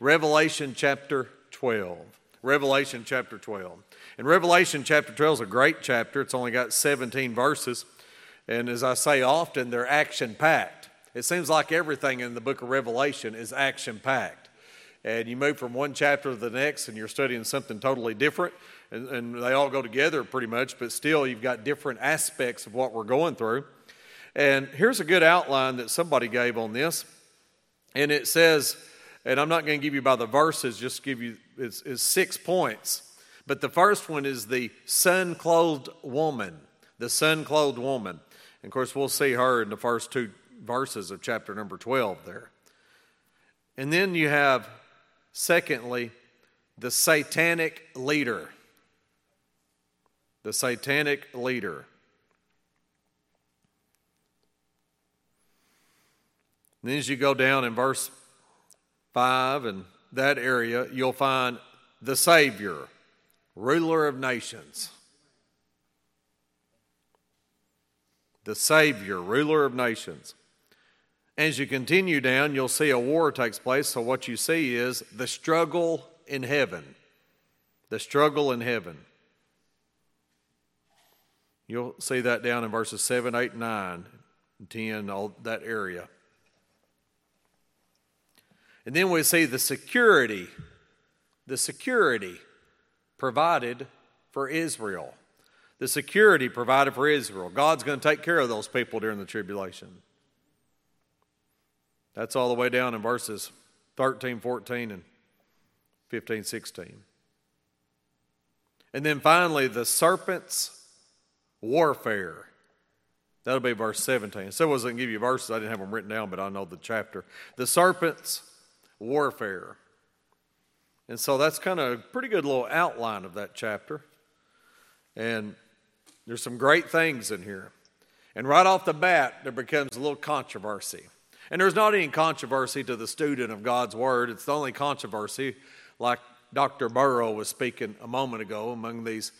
Revelation chapter 12. Revelation chapter 12. And Revelation chapter 12 is a great chapter. It's only got 17 verses. And as I say often, they're action packed. It seems like everything in the book of Revelation is action packed. And you move from one chapter to the next and you're studying something totally different. And, and they all go together pretty much, but still you've got different aspects of what we're going through. And here's a good outline that somebody gave on this. And it says, and I'm not going to give you by the verses, just give you it's, it's six points. But the first one is the sun clothed woman. The sun clothed woman. And of course, we'll see her in the first two verses of chapter number 12 there. And then you have, secondly, the satanic leader. The satanic leader. And then as you go down in verse 5 and that area, you'll find the Savior, ruler of nations. The Savior, ruler of nations. As you continue down, you'll see a war takes place. So, what you see is the struggle in heaven. The struggle in heaven. You'll see that down in verses 7, 8, 9, 10, all that area. And then we see the security, the security provided for Israel. The security provided for Israel. God's going to take care of those people during the tribulation. That's all the way down in verses 13, 14, and 15, 16. And then finally, the serpent's warfare. That'll be verse 17. So I wasn't going to give you verses. I didn't have them written down, but I know the chapter. The serpent's warfare. And so that's kind of a pretty good little outline of that chapter. And there's some great things in here. And right off the bat, there becomes a little controversy. And there's not any controversy to the student of God's Word. It's the only controversy, like Dr. Burrow was speaking a moment ago, among these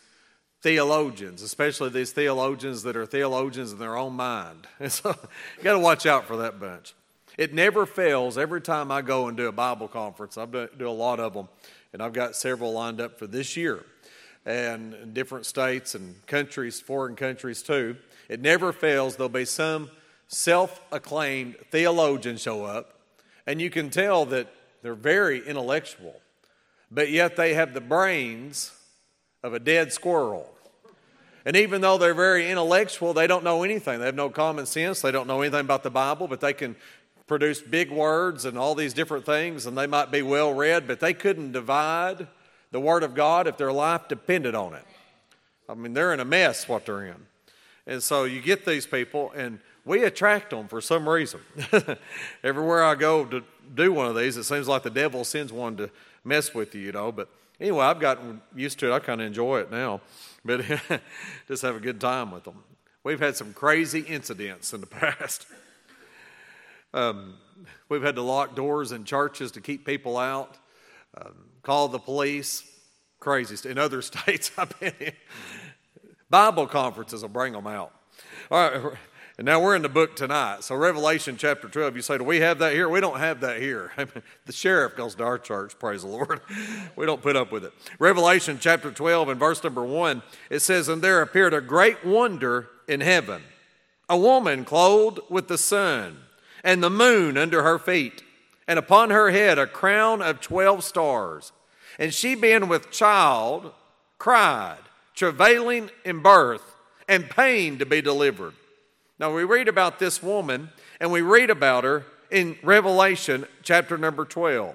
theologians, especially these theologians that are theologians in their own mind. And so you got to watch out for that bunch. It never fails every time I go and do a Bible conference. I do a lot of them, and I've got several lined up for this year, and in different states and countries, foreign countries too. It never fails. There'll be some self acclaimed theologian show up, and you can tell that they're very intellectual, but yet they have the brains of a dead squirrel. And even though they're very intellectual, they don't know anything. They have no common sense. They don't know anything about the Bible, but they can produce big words and all these different things, and they might be well read, but they couldn't divide the Word of God if their life depended on it. I mean, they're in a mess what they're in. And so you get these people, and we attract them for some reason. Everywhere I go to do one of these, it seems like the devil sends one to mess with you, you know. But anyway, I've gotten used to it. I kind of enjoy it now, but just have a good time with them. We've had some crazy incidents in the past. Um, we've had to lock doors in churches to keep people out, um, call the police. Crazy. In other states I've been in, Bible conferences will bring them out. All right. And now we're in the book tonight. So, Revelation chapter 12, you say, Do we have that here? We don't have that here. the sheriff goes to our church, praise the Lord. we don't put up with it. Revelation chapter 12 and verse number 1, it says, And there appeared a great wonder in heaven, a woman clothed with the sun and the moon under her feet, and upon her head a crown of twelve stars. And she, being with child, cried, travailing in birth, and pain to be delivered. Now we read about this woman, and we read about her in Revelation chapter number 12.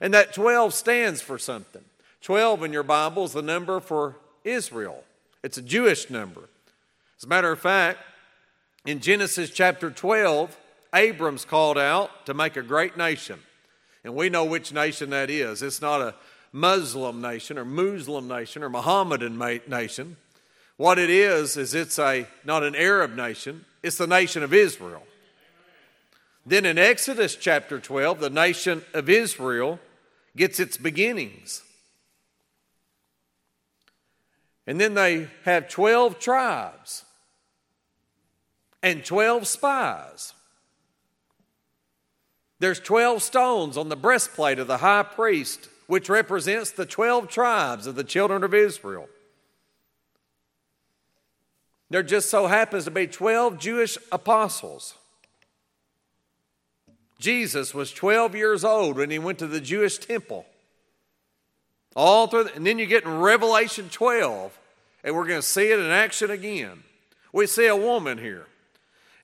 And that 12 stands for something. 12 in your Bible is the number for Israel, it's a Jewish number. As a matter of fact, in Genesis chapter 12, Abram's called out to make a great nation. And we know which nation that is. It's not a Muslim nation or Muslim nation or Mohammedan nation. What it is, is it's a, not an Arab nation, it's the nation of Israel. Then in Exodus chapter 12, the nation of Israel gets its beginnings. And then they have 12 tribes and 12 spies. There's 12 stones on the breastplate of the high priest, which represents the 12 tribes of the children of Israel. There just so happens to be 12 Jewish apostles. Jesus was 12 years old when he went to the Jewish temple. All through, the, and then you get in Revelation 12, and we're going to see it in action again. We see a woman here.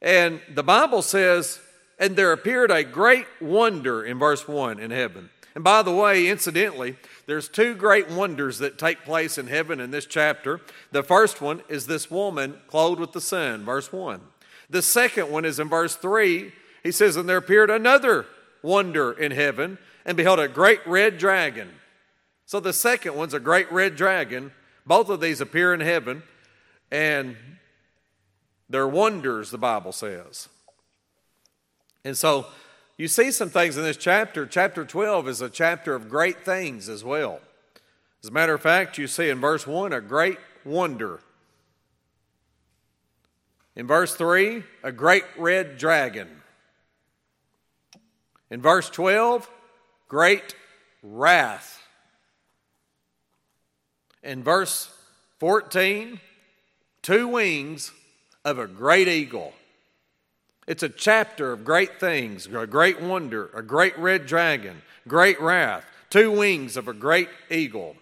And the Bible says, and there appeared a great wonder in verse 1 in heaven. And by the way, incidentally, there's two great wonders that take place in heaven in this chapter. The first one is this woman clothed with the sun, verse 1. The second one is in verse 3. He says, And there appeared another wonder in heaven, and beheld a great red dragon. So the second one's a great red dragon. Both of these appear in heaven, and they're wonders, the Bible says. And so you see some things in this chapter. Chapter 12 is a chapter of great things as well. As a matter of fact, you see in verse 1 a great wonder. In verse 3, a great red dragon. In verse 12, great wrath. In verse 14, two wings of a great eagle. It's a chapter of great things, a great wonder, a great red dragon, great wrath, two wings of a great eagle.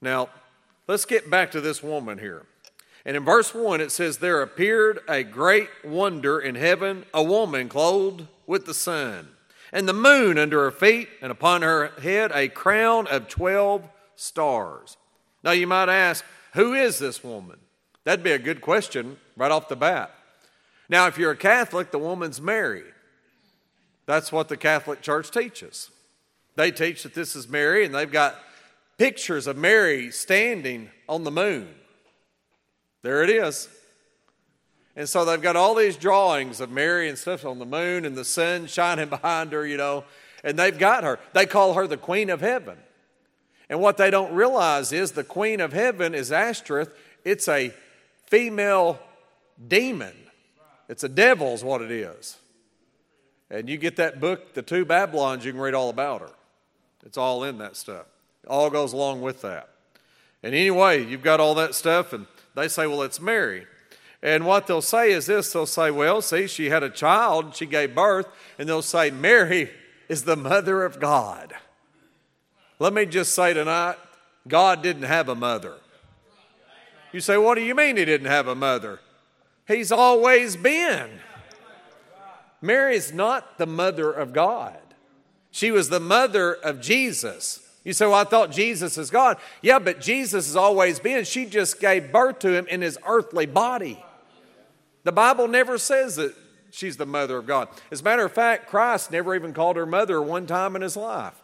Now, let's get back to this woman here. And in verse 1, it says, There appeared a great wonder in heaven, a woman clothed with the sun, and the moon under her feet, and upon her head a crown of 12 stars. Now, you might ask, Who is this woman? That'd be a good question right off the bat. Now, if you're a Catholic, the woman's Mary. That's what the Catholic Church teaches. They teach that this is Mary, and they've got pictures of Mary standing on the moon. There it is. And so they've got all these drawings of Mary and stuff on the moon and the sun shining behind her, you know, and they've got her. They call her the Queen of Heaven. And what they don't realize is the Queen of Heaven is Ashtoreth. It's a female demon. It's a devil, is what it is. And you get that book, The Two Babylons, you can read all about her. It's all in that stuff. It all goes along with that. And anyway, you've got all that stuff, and they say, well, it's Mary. And what they'll say is this they'll say, well, see, she had a child, she gave birth, and they'll say, Mary is the mother of God. Let me just say tonight, God didn't have a mother. You say, what do you mean he didn't have a mother? He's always been. Mary is not the mother of God. She was the mother of Jesus. You say, Well, I thought Jesus is God. Yeah, but Jesus has always been. She just gave birth to him in his earthly body. The Bible never says that she's the mother of God. As a matter of fact, Christ never even called her mother one time in his life.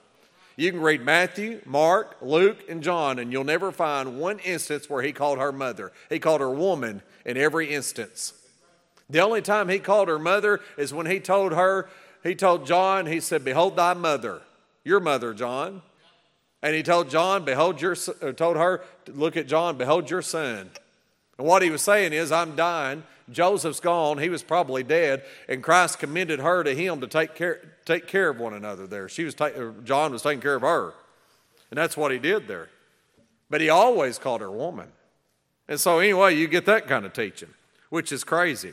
You can read Matthew, Mark, Luke, and John, and you'll never find one instance where he called her mother. He called her woman in every instance. The only time he called her mother is when he told her, he told John, he said, Behold thy mother, your mother, John. And he told John, Behold your, told her, Look at John, behold your son. And what he was saying is, I'm dying. Joseph's gone. He was probably dead. And Christ commended her to him to take care, take care of one another there. She was ta- uh, John was taking care of her. And that's what he did there. But he always called her woman. And so, anyway, you get that kind of teaching, which is crazy.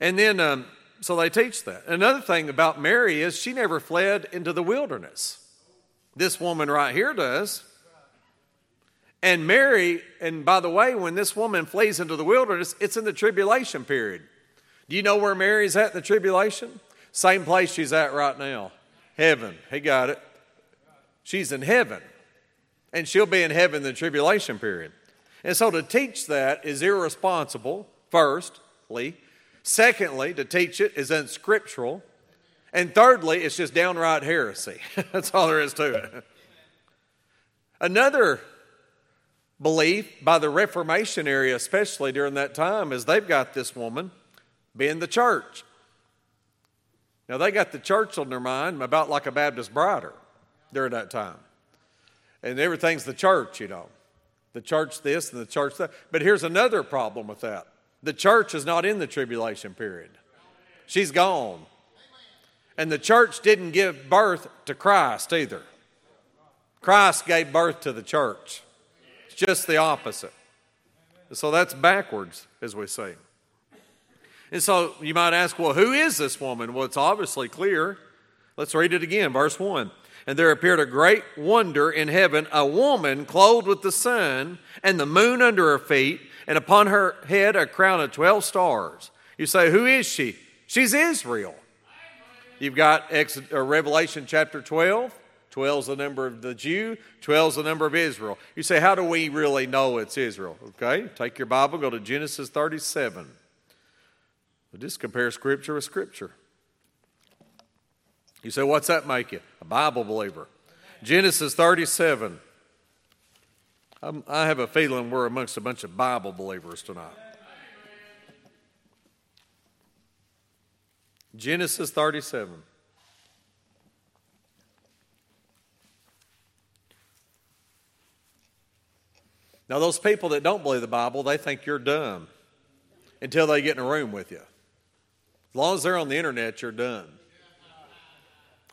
And then, um, so they teach that. Another thing about Mary is she never fled into the wilderness. This woman right here does. And Mary, and by the way, when this woman flees into the wilderness, it's in the tribulation period. Do you know where Mary's at in the tribulation? Same place she's at right now. Heaven. He got it. She's in heaven. And she'll be in heaven in the tribulation period. And so to teach that is irresponsible, firstly. Secondly, to teach it is unscriptural. And thirdly, it's just downright heresy. That's all there is to it. Another belief by the Reformation area, especially during that time, is they've got this woman being the church. Now, they got the church on their mind about like a Baptist brider during that time. And everything's the church, you know. The church this and the church that. But here's another problem with that the church is not in the tribulation period, she's gone. And the church didn't give birth to Christ either. Christ gave birth to the church. Just the opposite. So that's backwards, as we say. And so you might ask, well, who is this woman? Well, it's obviously clear. Let's read it again, verse 1. And there appeared a great wonder in heaven, a woman clothed with the sun and the moon under her feet, and upon her head a crown of 12 stars. You say, Who is she? She's Israel. You've got uh, Revelation chapter 12. 12 is the number of the Jew, 12 is the number of Israel. You say, How do we really know it's Israel? Okay, take your Bible, go to Genesis 37. Just compare Scripture with Scripture. You say, What's that make you? A Bible believer. Genesis 37. I'm, i have a feeling we're amongst a bunch of Bible believers tonight. Genesis 37. Now, those people that don't believe the Bible, they think you're dumb until they get in a room with you. As long as they're on the internet, you're done.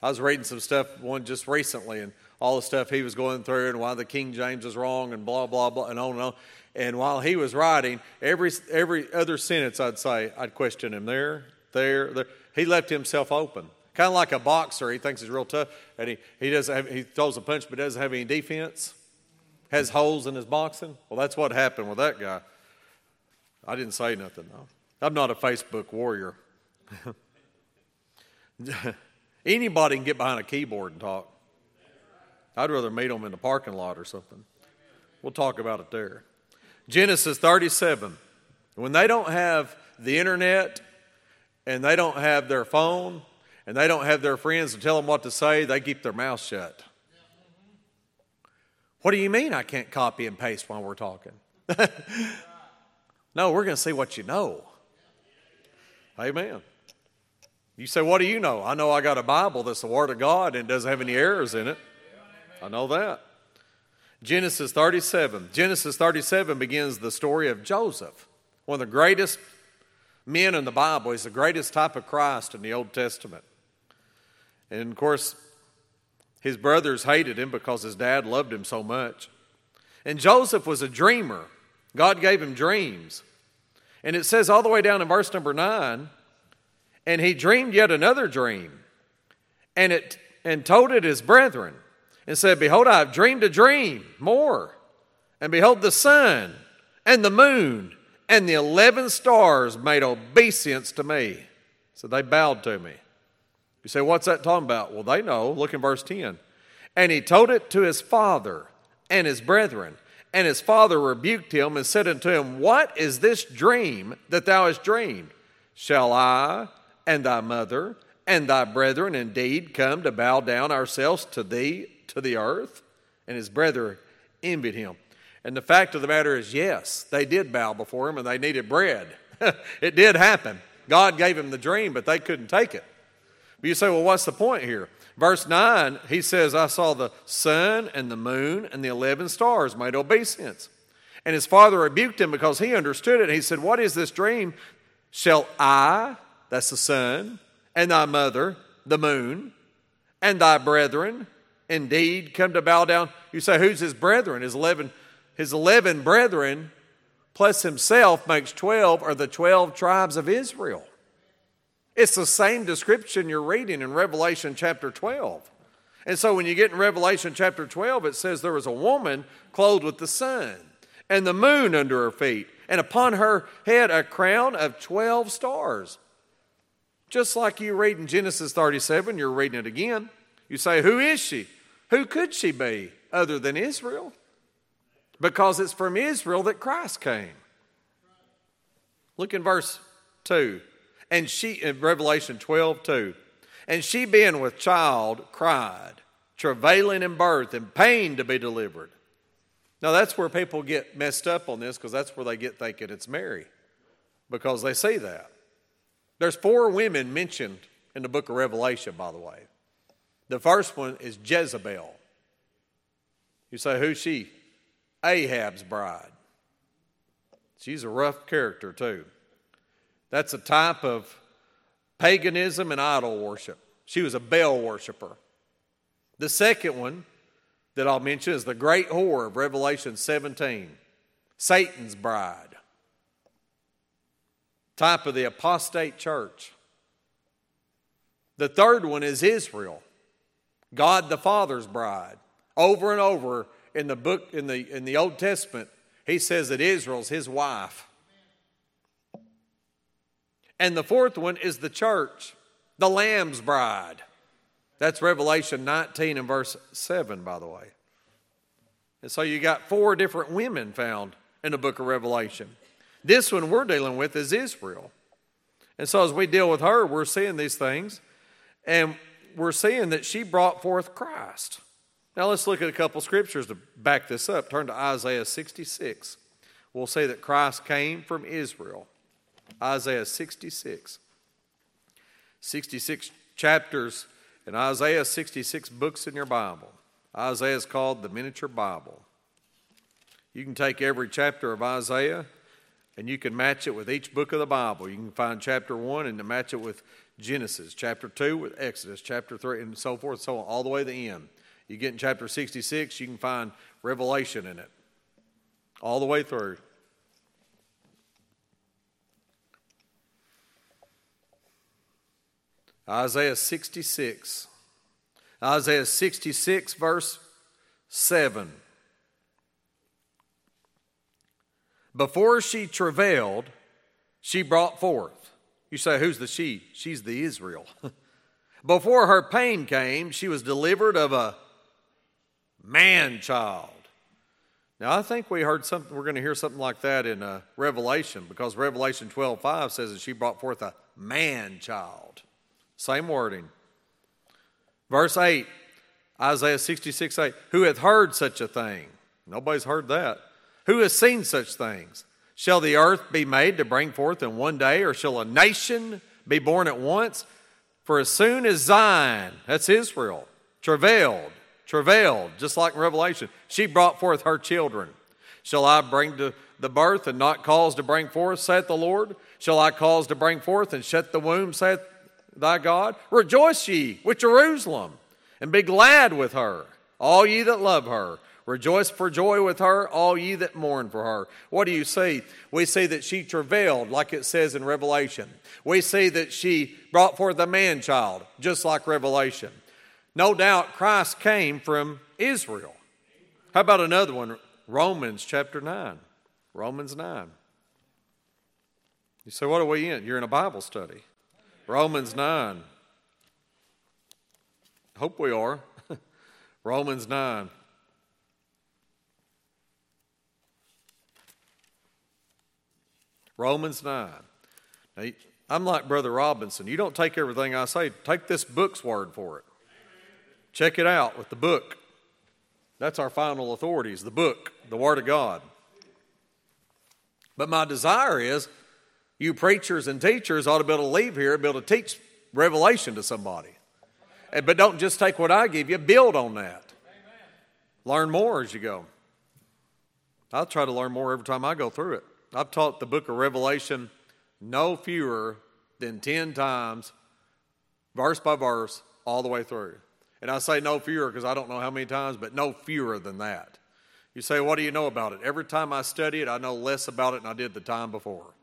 I was reading some stuff one just recently, and all the stuff he was going through, and why the King James is wrong, and blah blah blah, and on and on. And while he was writing, every every other sentence I'd say, I'd question him there, there, there. He left himself open, kind of like a boxer. He thinks he's real tough, and he he doesn't have, he throws a punch, but doesn't have any defense has holes in his boxing? Well, that's what happened with that guy. I didn't say nothing, though. I'm not a Facebook warrior. Anybody can get behind a keyboard and talk. I'd rather meet them in the parking lot or something. We'll talk about it there. Genesis 37. When they don't have the internet and they don't have their phone and they don't have their friends to tell them what to say, they keep their mouth shut. What do you mean I can't copy and paste while we're talking? no, we're going to see what you know. Amen. You say, What do you know? I know I got a Bible that's the Word of God and doesn't have any errors in it. I know that. Genesis 37. Genesis 37 begins the story of Joseph, one of the greatest men in the Bible. He's the greatest type of Christ in the Old Testament. And of course, his brothers hated him because his dad loved him so much. And Joseph was a dreamer. God gave him dreams. And it says all the way down in verse number 9, and he dreamed yet another dream, and it and told it his brethren, and said, Behold, I have dreamed a dream more. And behold, the sun and the moon and the eleven stars made obeisance to me. So they bowed to me. You say, what's that talking about? Well, they know. Look in verse 10. And he told it to his father and his brethren. And his father rebuked him and said unto him, What is this dream that thou hast dreamed? Shall I and thy mother and thy brethren indeed come to bow down ourselves to thee to the earth? And his brethren envied him. And the fact of the matter is, yes, they did bow before him and they needed bread. it did happen. God gave him the dream, but they couldn't take it. But you say, well, what's the point here? Verse 9, he says, I saw the sun and the moon and the 11 stars made obeisance. And his father rebuked him because he understood it. He said, What is this dream? Shall I, that's the sun, and thy mother, the moon, and thy brethren, indeed come to bow down? You say, Who's his brethren? His 11, his 11 brethren plus himself makes 12 are the 12 tribes of Israel. It's the same description you're reading in Revelation chapter 12. And so when you get in Revelation chapter 12, it says there was a woman clothed with the sun and the moon under her feet, and upon her head a crown of 12 stars. Just like you read in Genesis 37, you're reading it again. You say, Who is she? Who could she be other than Israel? Because it's from Israel that Christ came. Look in verse 2. And she, in Revelation 12, 2, and she being with child cried, travailing in birth and pain to be delivered. Now that's where people get messed up on this because that's where they get thinking it's Mary because they see that. There's four women mentioned in the book of Revelation, by the way. The first one is Jezebel. You say, who's she? Ahab's bride. She's a rough character, too. That's a type of paganism and idol worship. She was a Baal worshiper. The second one that I'll mention is the great whore of Revelation 17, Satan's bride, type of the apostate church. The third one is Israel, God the Father's bride. Over and over in the book in the in the Old Testament, he says that Israel's his wife. And the fourth one is the church, the Lamb's bride. That's Revelation 19 and verse 7, by the way. And so you got four different women found in the book of Revelation. This one we're dealing with is Israel. And so as we deal with her, we're seeing these things, and we're seeing that she brought forth Christ. Now let's look at a couple scriptures to back this up. Turn to Isaiah 66. We'll say that Christ came from Israel. Isaiah 66. 66 chapters in Isaiah, 66 books in your Bible. Isaiah is called the miniature Bible. You can take every chapter of Isaiah and you can match it with each book of the Bible. You can find chapter 1 and match it with Genesis, chapter 2 with Exodus, chapter 3, and so forth, so on, all the way to the end. You get in chapter 66, you can find Revelation in it, all the way through. Isaiah 66. Isaiah 66, verse 7. Before she travailed, she brought forth. You say, who's the she? She's the Israel. Before her pain came, she was delivered of a man child. Now, I think we heard something, we're going to hear something like that in uh, Revelation because Revelation 12 5 says that she brought forth a man child. Same wording. Verse 8, Isaiah 66 8. Who hath heard such a thing? Nobody's heard that. Who has seen such things? Shall the earth be made to bring forth in one day, or shall a nation be born at once? For as soon as Zion, that's Israel, travailed, travailed, just like in Revelation, she brought forth her children. Shall I bring to the birth and not cause to bring forth, saith the Lord? Shall I cause to bring forth and shut the womb, saith thy God? Rejoice ye with Jerusalem, and be glad with her, all ye that love her. Rejoice for joy with her, all ye that mourn for her. What do you see? We see that she travailed, like it says in Revelation. We see that she brought forth a man child, just like Revelation. No doubt Christ came from Israel. How about another one? Romans chapter 9. Romans 9. You say, what are we in? You're in a Bible study. Romans 9. Hope we are. Romans 9. Romans 9. Now, I'm like Brother Robinson. You don't take everything I say, take this book's word for it. Check it out with the book. That's our final authorities, the book, the Word of God. But my desire is you preachers and teachers ought to be able to leave here and be able to teach revelation to somebody. But don't just take what I give you, build on that. Learn more as you go. I'll try to learn more every time I go through it. I've taught the book of Revelation no fewer than 10 times, verse by verse, all the way through. And I say no fewer because I don't know how many times, but no fewer than that. You say, What do you know about it? Every time I study it, I know less about it than I did the time before.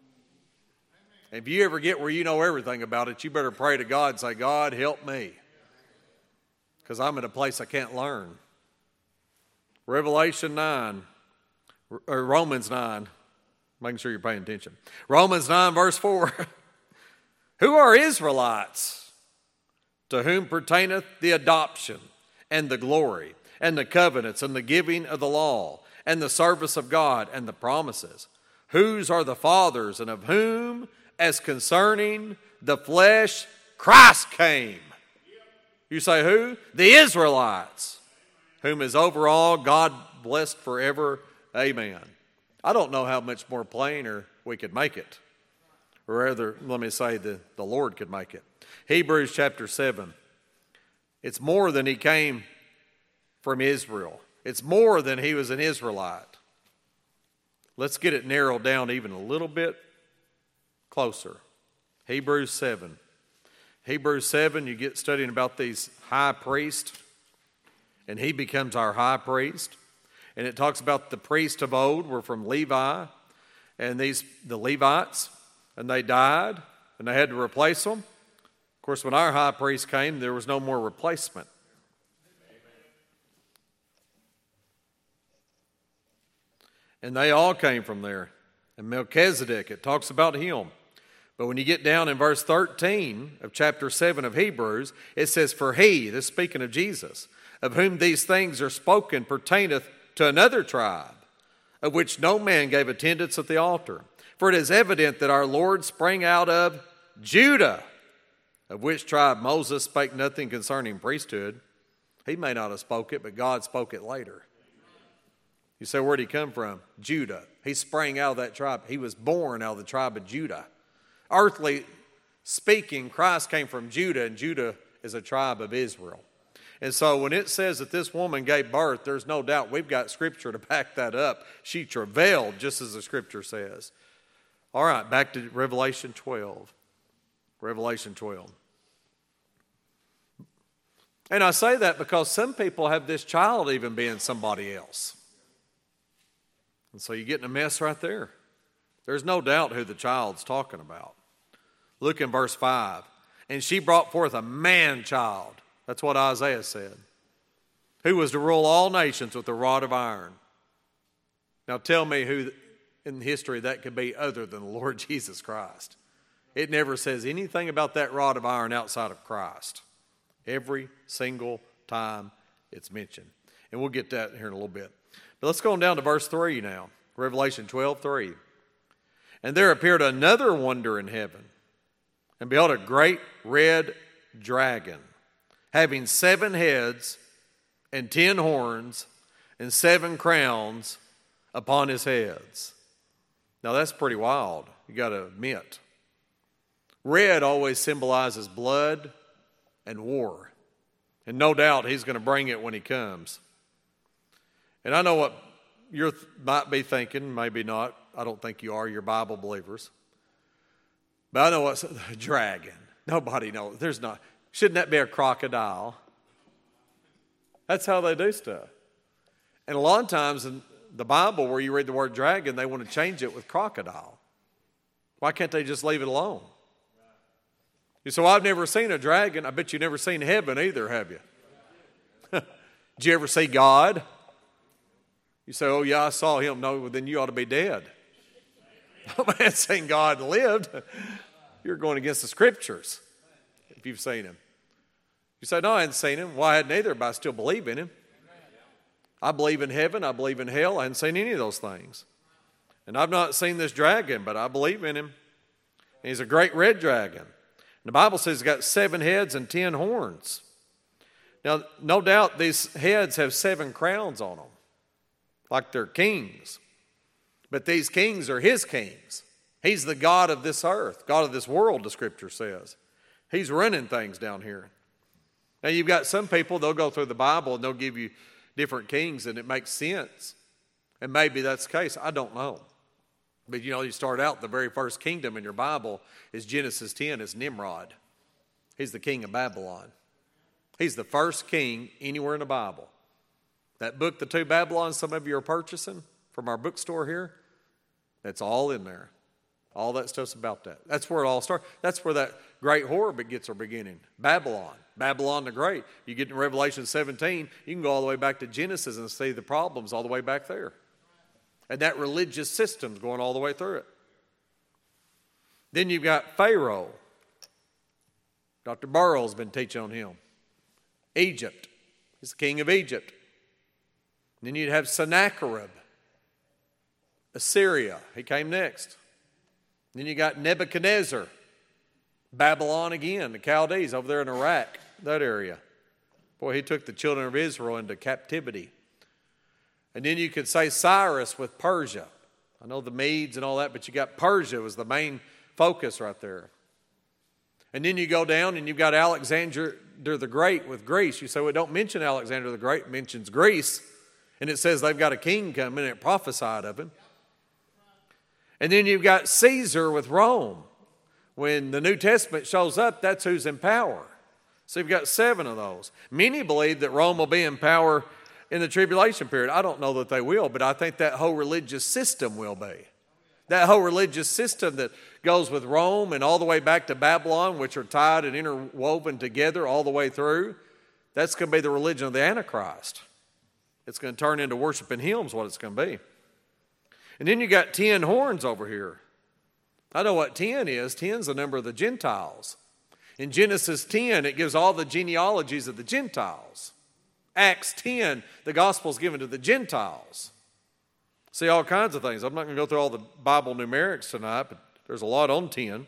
If you ever get where you know everything about it, you better pray to God and say, God, help me. Because I'm in a place I can't learn. Revelation 9, or Romans 9, making sure you're paying attention. Romans 9, verse 4. Who are Israelites? To whom pertaineth the adoption and the glory and the covenants and the giving of the law and the service of God and the promises? Whose are the fathers and of whom as concerning the flesh, Christ came. You say who? The Israelites, whom is over all God blessed forever. Amen. I don't know how much more plainer we could make it. Or rather, let me say the, the Lord could make it. Hebrews chapter 7. It's more than he came from Israel. It's more than he was an Israelite. Let's get it narrowed down even a little bit closer. Hebrews 7. Hebrews 7, you get studying about these high priests, and he becomes our high priest. And it talks about the priests of old were from Levi, and these the Levites, and they died, and they had to replace them. Of course, when our high priest came, there was no more replacement. And they all came from there. And Melchizedek, it talks about him. But when you get down in verse 13 of chapter 7 of Hebrews, it says, For he, this speaking of Jesus, of whom these things are spoken, pertaineth to another tribe, of which no man gave attendance at the altar. For it is evident that our Lord sprang out of Judah, of which tribe Moses spake nothing concerning priesthood. He may not have spoke it, but God spoke it later. You say, where'd he come from? Judah. He sprang out of that tribe. He was born out of the tribe of Judah. Earthly speaking, Christ came from Judah, and Judah is a tribe of Israel. And so when it says that this woman gave birth, there's no doubt we've got scripture to back that up. She travailed, just as the scripture says. All right, back to Revelation 12. Revelation 12. And I say that because some people have this child even being somebody else. And so you get in a mess right there. There's no doubt who the child's talking about. Look in verse 5. And she brought forth a man child. That's what Isaiah said. Who was to rule all nations with a rod of iron. Now tell me who in history that could be other than the Lord Jesus Christ. It never says anything about that rod of iron outside of Christ. Every single time it's mentioned. And we'll get that here in a little bit. But let's go on down to verse 3 now. Revelation 12 3. And there appeared another wonder in heaven. And behold, a great red dragon, having seven heads and ten horns and seven crowns upon his heads. Now that's pretty wild, you got to admit. Red always symbolizes blood and war. And no doubt he's going to bring it when he comes. And I know what you might be thinking, maybe not. I don't think you are. You're Bible believers. But I know what's a dragon. Nobody knows. There's not. Shouldn't that be a crocodile? That's how they do stuff. And a lot of times in the Bible, where you read the word dragon, they want to change it with crocodile. Why can't they just leave it alone? You say, well, I've never seen a dragon. I bet you've never seen heaven either, have you? Did you ever see God? You say, Oh, yeah, I saw him. No, well, then you ought to be dead. No man saying God lived. You're going against the scriptures if you've seen him. You say, No, I hadn't seen him. Well, I hadn't either, but I still believe in him. I believe in heaven. I believe in hell. I hadn't seen any of those things. And I've not seen this dragon, but I believe in him. And he's a great red dragon. And the Bible says he's got seven heads and ten horns. Now, no doubt these heads have seven crowns on them like they're kings. But these kings are his kings. He's the God of this earth, God of this world, the scripture says. He's running things down here. Now, you've got some people, they'll go through the Bible and they'll give you different kings, and it makes sense. And maybe that's the case. I don't know. But you know, you start out, the very first kingdom in your Bible is Genesis 10, is Nimrod. He's the king of Babylon. He's the first king anywhere in the Bible. That book, The Two Babylons, some of you are purchasing from our bookstore here, that's all in there. All that stuff's about that. That's where it all starts. That's where that great horror gets our beginning. Babylon, Babylon the Great. You get in Revelation 17, you can go all the way back to Genesis and see the problems all the way back there. And that religious system's going all the way through it. Then you've got Pharaoh. Dr. Burrow's been teaching on him. Egypt. He's the king of Egypt. Then you'd have Sennacherib, Assyria. He came next. Then you got Nebuchadnezzar, Babylon again, the Chaldees over there in Iraq, that area. Boy, he took the children of Israel into captivity. And then you could say Cyrus with Persia. I know the Medes and all that, but you got Persia was the main focus right there. And then you go down and you've got Alexander the Great with Greece. You say, well, don't mention Alexander the Great, mentions Greece. And it says they've got a king coming and it prophesied of him. And then you've got Caesar with Rome. When the New Testament shows up, that's who's in power. So you've got seven of those. Many believe that Rome will be in power in the tribulation period. I don't know that they will, but I think that whole religious system will be. That whole religious system that goes with Rome and all the way back to Babylon, which are tied and interwoven together all the way through, that's going to be the religion of the Antichrist. It's going to turn into worshiping hymns, what it's going to be. And then you got 10 horns over here. I know what 10 is. 10 is the number of the Gentiles. In Genesis 10, it gives all the genealogies of the Gentiles. Acts 10, the gospel is given to the Gentiles. See all kinds of things. I'm not going to go through all the Bible numerics tonight, but there's a lot on 10.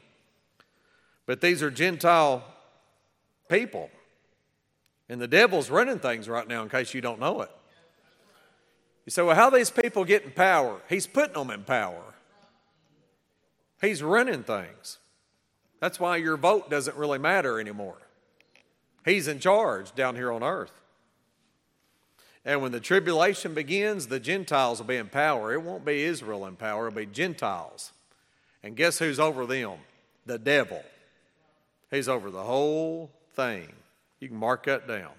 But these are Gentile people. And the devil's running things right now, in case you don't know it. You say, well, how these people getting power? He's putting them in power. He's running things. That's why your vote doesn't really matter anymore. He's in charge down here on earth. And when the tribulation begins, the Gentiles will be in power. It won't be Israel in power, it'll be Gentiles. And guess who's over them? The devil. He's over the whole thing. You can mark that down.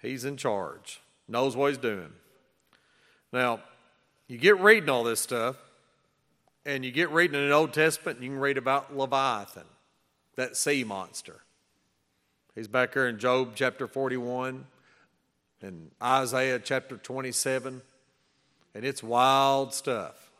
He's in charge, knows what he's doing. Now, you get reading all this stuff, and you get reading in the Old Testament, and you can read about Leviathan, that sea monster. He's back there in Job chapter 41 and Isaiah chapter 27, and it's wild stuff.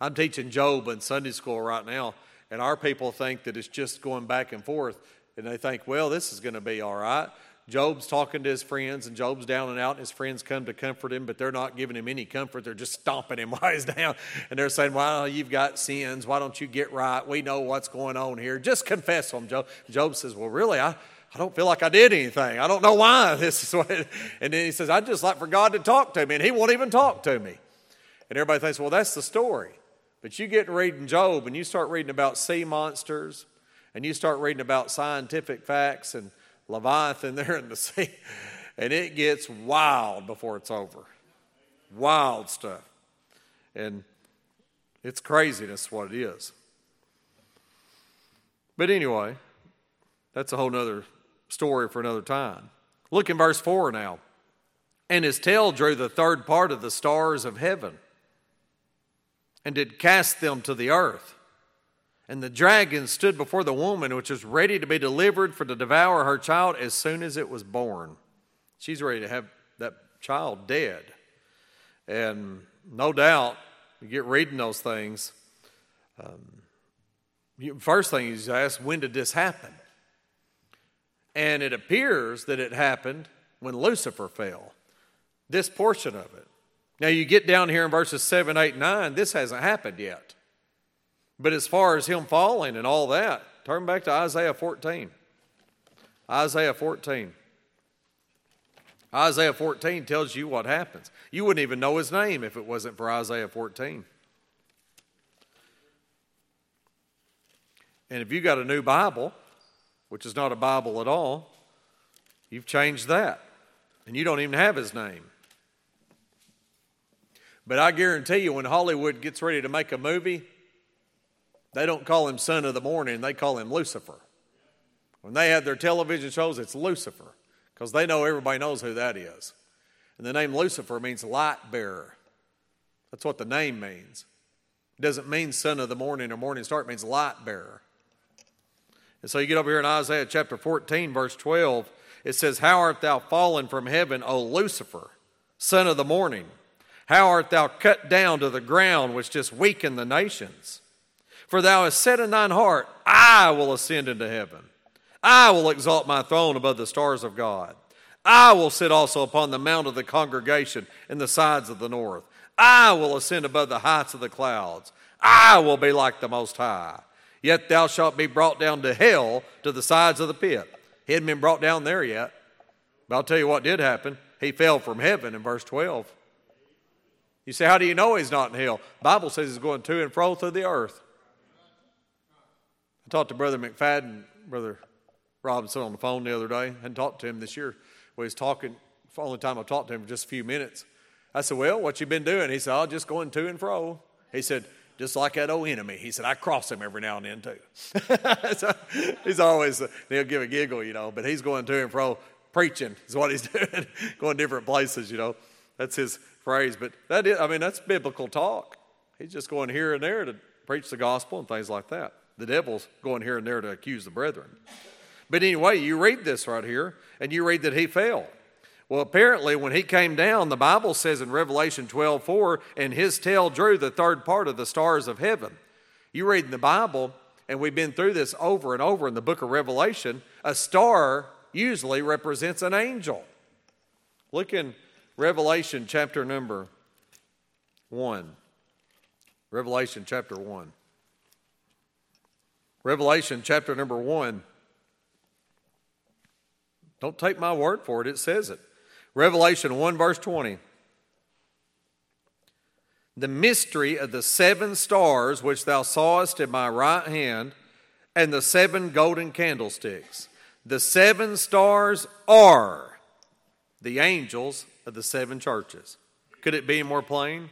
I'm teaching Job in Sunday school right now, and our people think that it's just going back and forth, and they think, well, this is going to be all right. Job's talking to his friends, and Job's down and out, and his friends come to comfort him, but they're not giving him any comfort. They're just stomping him while he's down. And they're saying, Well, you've got sins. Why don't you get right? We know what's going on here. Just confess them, Job. Job says, Well, really, I, I don't feel like I did anything. I don't know why this is what. And then he says, I'd just like for God to talk to me, and he won't even talk to me. And everybody thinks, Well, that's the story. But you get reading Job, and you start reading about sea monsters, and you start reading about scientific facts and Leviathan there in the sea. And it gets wild before it's over. Wild stuff. And it's craziness what it is. But anyway, that's a whole nother story for another time. Look in verse 4 now. And his tail drew the third part of the stars of heaven and did cast them to the earth. And the dragon stood before the woman, which was ready to be delivered for to devour her child as soon as it was born. She's ready to have that child dead. And no doubt, you get reading those things. Um, you, first thing is ask, when did this happen? And it appears that it happened when Lucifer fell. This portion of it. Now you get down here in verses 7, 8, 9, this hasn't happened yet. But as far as him falling and all that, turn back to Isaiah 14. Isaiah 14. Isaiah 14 tells you what happens. You wouldn't even know his name if it wasn't for Isaiah 14. And if you got a new Bible, which is not a Bible at all, you've changed that. And you don't even have his name. But I guarantee you, when Hollywood gets ready to make a movie, they don't call him son of the morning, they call him Lucifer. When they have their television shows, it's Lucifer because they know everybody knows who that is. And the name Lucifer means light bearer. That's what the name means. It doesn't mean son of the morning or morning star, it means light bearer. And so you get over here in Isaiah chapter 14, verse 12, it says, How art thou fallen from heaven, O Lucifer, son of the morning? How art thou cut down to the ground, which just weaken the nations? For thou hast said in thine heart, I will ascend into heaven. I will exalt my throne above the stars of God. I will sit also upon the mount of the congregation in the sides of the north. I will ascend above the heights of the clouds. I will be like the Most High. Yet thou shalt be brought down to hell to the sides of the pit. He hadn't been brought down there yet. But I'll tell you what did happen. He fell from heaven in verse 12. You say, how do you know he's not in hell? Bible says he's going to and fro through the earth. I talked to Brother McFadden, Brother Robinson on the phone the other day. I hadn't talked to him this year. We was talking, the only time I talked to him for just a few minutes. I said, Well, what you been doing? He said, Oh, just going to and fro. He said, just like that old enemy. He said, I cross him every now and then too. so he's always, he'll give a giggle, you know, but he's going to and fro preaching is what he's doing, going different places, you know. That's his phrase. But that is, I mean, that's biblical talk. He's just going here and there to preach the gospel and things like that. The devil's going here and there to accuse the brethren. But anyway, you read this right here, and you read that he fell. Well, apparently, when he came down, the Bible says in Revelation 12 4, and his tail drew the third part of the stars of heaven. You read in the Bible, and we've been through this over and over in the book of Revelation, a star usually represents an angel. Look in Revelation chapter number 1. Revelation chapter 1. Revelation chapter number 1. Don't take my word for it, it says it. Revelation 1, verse 20. The mystery of the seven stars which thou sawest in my right hand, and the seven golden candlesticks. The seven stars are the angels of the seven churches. Could it be more plain?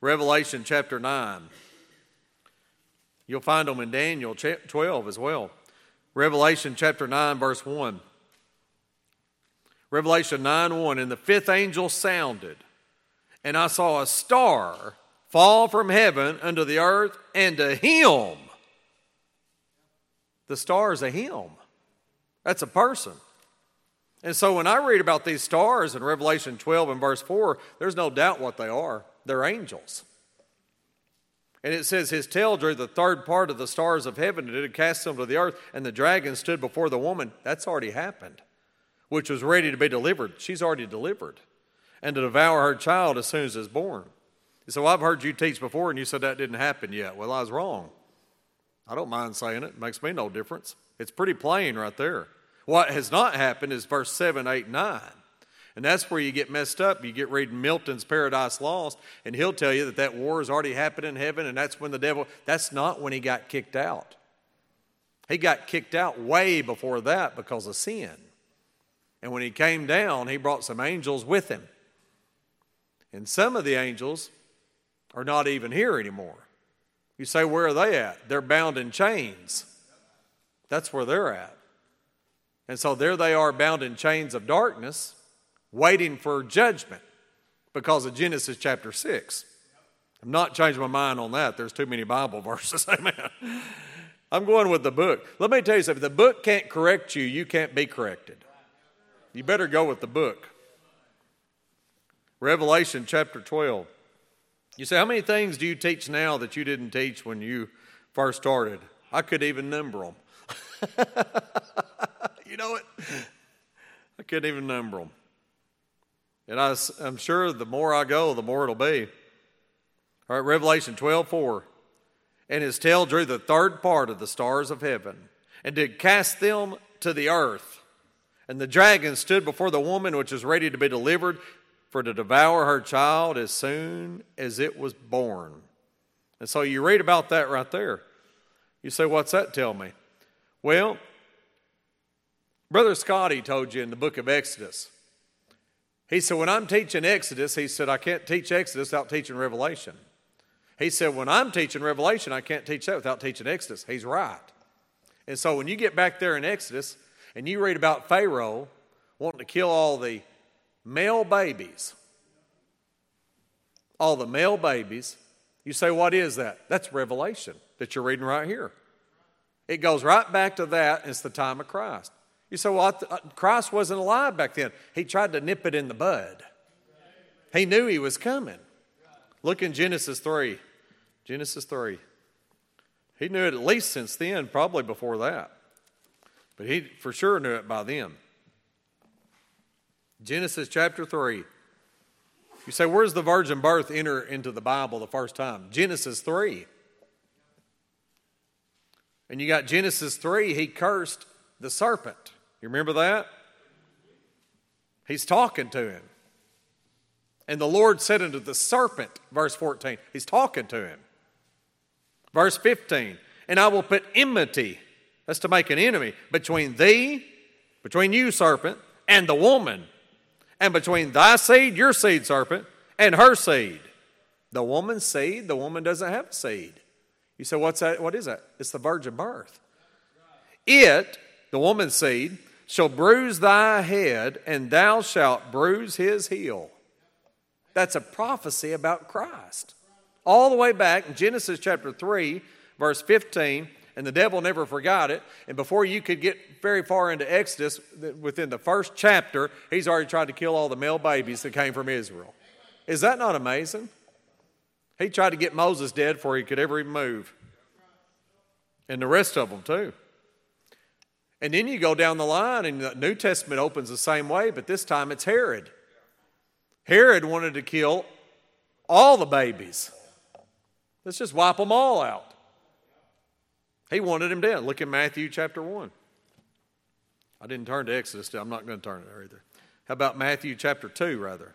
Revelation chapter 9. You'll find them in Daniel 12 as well. Revelation chapter 9, verse 1. Revelation 9 1. And the fifth angel sounded, and I saw a star fall from heaven unto the earth, and to him, the star is a him. That's a person. And so when I read about these stars in Revelation 12 and verse 4, there's no doubt what they are. They're angels. And it says, His tail drew the third part of the stars of heaven and did cast them to the earth, and the dragon stood before the woman. That's already happened which was ready to be delivered. She's already delivered. And to devour her child as soon as it's born. So I've heard you teach before and you said that didn't happen yet. Well, I was wrong. I don't mind saying it. It makes me no difference. It's pretty plain right there. What has not happened is verse 7, 8, 9. And that's where you get messed up. You get reading Milton's Paradise Lost, and he'll tell you that that war has already happened in heaven, and that's when the devil, that's not when he got kicked out. He got kicked out way before that because of sin. And when he came down, he brought some angels with him. And some of the angels are not even here anymore. You say, where are they at? They're bound in chains. That's where they're at. And so there they are, bound in chains of darkness, waiting for judgment because of Genesis chapter 6. I'm not changing my mind on that. There's too many Bible verses. Amen. I'm going with the book. Let me tell you something. If the book can't correct you, you can't be corrected. You better go with the book. Revelation chapter 12. You say, How many things do you teach now that you didn't teach when you first started? I could even number them. you know it? I couldn't even number them. And I, am sure the more I go, the more it'll be. All right, Revelation 12 4. And his tail drew the third part of the stars of heaven and did cast them to the earth. And the dragon stood before the woman which was ready to be delivered for to devour her child as soon as it was born. And so you read about that right there. You say, What's that tell me? Well, Brother Scotty told you in the book of Exodus. He said, When I'm teaching Exodus, he said, I can't teach Exodus without teaching Revelation. He said, When I'm teaching Revelation, I can't teach that without teaching Exodus. He's right. And so when you get back there in Exodus, and you read about Pharaoh wanting to kill all the male babies, all the male babies, you say, What is that? That's Revelation that you're reading right here. It goes right back to that. It's the time of Christ. You say, Well, uh, Christ wasn't alive back then. He tried to nip it in the bud, he knew he was coming. Look in Genesis 3. Genesis 3. He knew it at least since then, probably before that. But he for sure knew it by then. Genesis chapter 3. You say, where's the virgin birth enter into the Bible the first time? Genesis 3. And you got Genesis 3, he cursed the serpent. You remember that? He's talking to him. And the Lord said unto the serpent, verse 14, he's talking to him. Verse 15, and I will put enmity that's to make an enemy between thee, between you, serpent, and the woman, and between thy seed, your seed, serpent, and her seed. The woman's seed, the woman doesn't have a seed. You say, what's that? What is that? It's the virgin birth. It, the woman's seed, shall bruise thy head, and thou shalt bruise his heel. That's a prophecy about Christ. All the way back in Genesis chapter 3, verse 15, and the devil never forgot it. And before you could get very far into Exodus, within the first chapter, he's already tried to kill all the male babies that came from Israel. Is that not amazing? He tried to get Moses dead before he could ever even move. And the rest of them, too. And then you go down the line, and the New Testament opens the same way, but this time it's Herod. Herod wanted to kill all the babies. Let's just wipe them all out. He wanted him dead. Look at Matthew chapter 1. I didn't turn to Exodus, I'm not going to turn it there either. How about Matthew chapter 2, rather?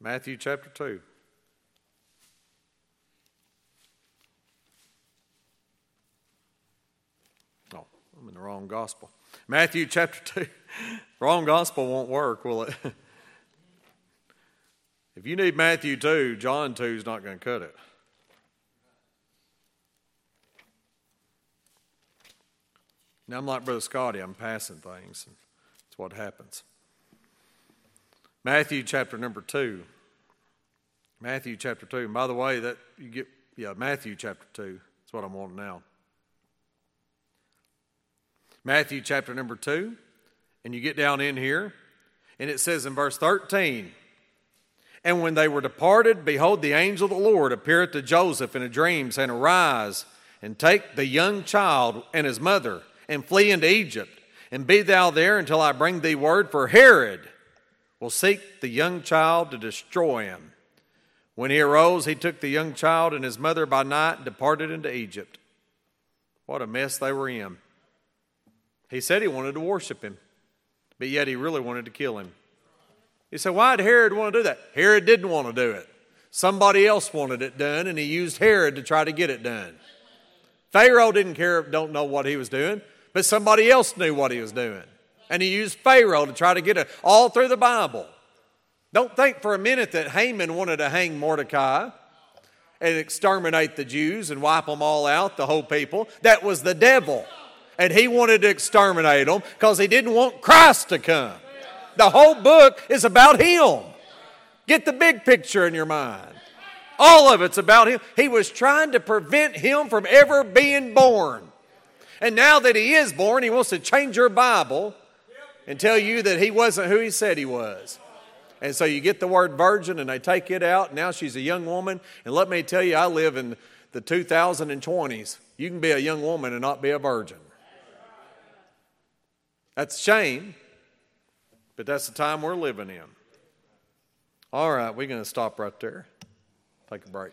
Matthew chapter 2. Oh, I'm in the wrong gospel. Matthew chapter 2. wrong gospel won't work, will it? if you need Matthew 2, John 2 is not going to cut it. Now, I'm like Brother Scotty, I'm passing things. And That's what happens. Matthew chapter number 2. Matthew chapter 2. And by the way, that you get, yeah, Matthew chapter 2. That's what I'm wanting now. Matthew chapter number 2. And you get down in here, and it says in verse 13, And when they were departed, behold, the angel of the Lord appeared to Joseph in a dream, saying, Arise and take the young child and his mother and flee into Egypt, and be thou there until I bring thee word, for Herod will seek the young child to destroy him. When he arose, he took the young child and his mother by night and departed into Egypt. What a mess they were in. He said he wanted to worship him, but yet he really wanted to kill him. You say, why did Herod want to do that? Herod didn't want to do it. Somebody else wanted it done, and he used Herod to try to get it done. Pharaoh didn't care, don't know what he was doing. But somebody else knew what he was doing. And he used Pharaoh to try to get it all through the Bible. Don't think for a minute that Haman wanted to hang Mordecai and exterminate the Jews and wipe them all out, the whole people. That was the devil. And he wanted to exterminate them because he didn't want Christ to come. The whole book is about him. Get the big picture in your mind. All of it's about him. He was trying to prevent him from ever being born. And now that he is born, he wants to change your Bible and tell you that he wasn't who he said he was. And so you get the word virgin and they take it out. Now she's a young woman. And let me tell you, I live in the 2020s. You can be a young woman and not be a virgin. That's shame, but that's the time we're living in. All right, we're going to stop right there. Take a break.